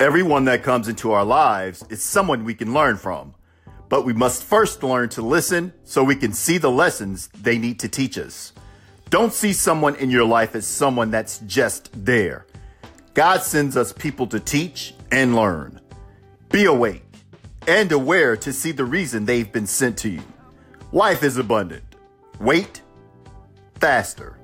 Everyone that comes into our lives is someone we can learn from, but we must first learn to listen so we can see the lessons they need to teach us. Don't see someone in your life as someone that's just there. God sends us people to teach and learn. Be awake and aware to see the reason they've been sent to you. Life is abundant. Wait faster.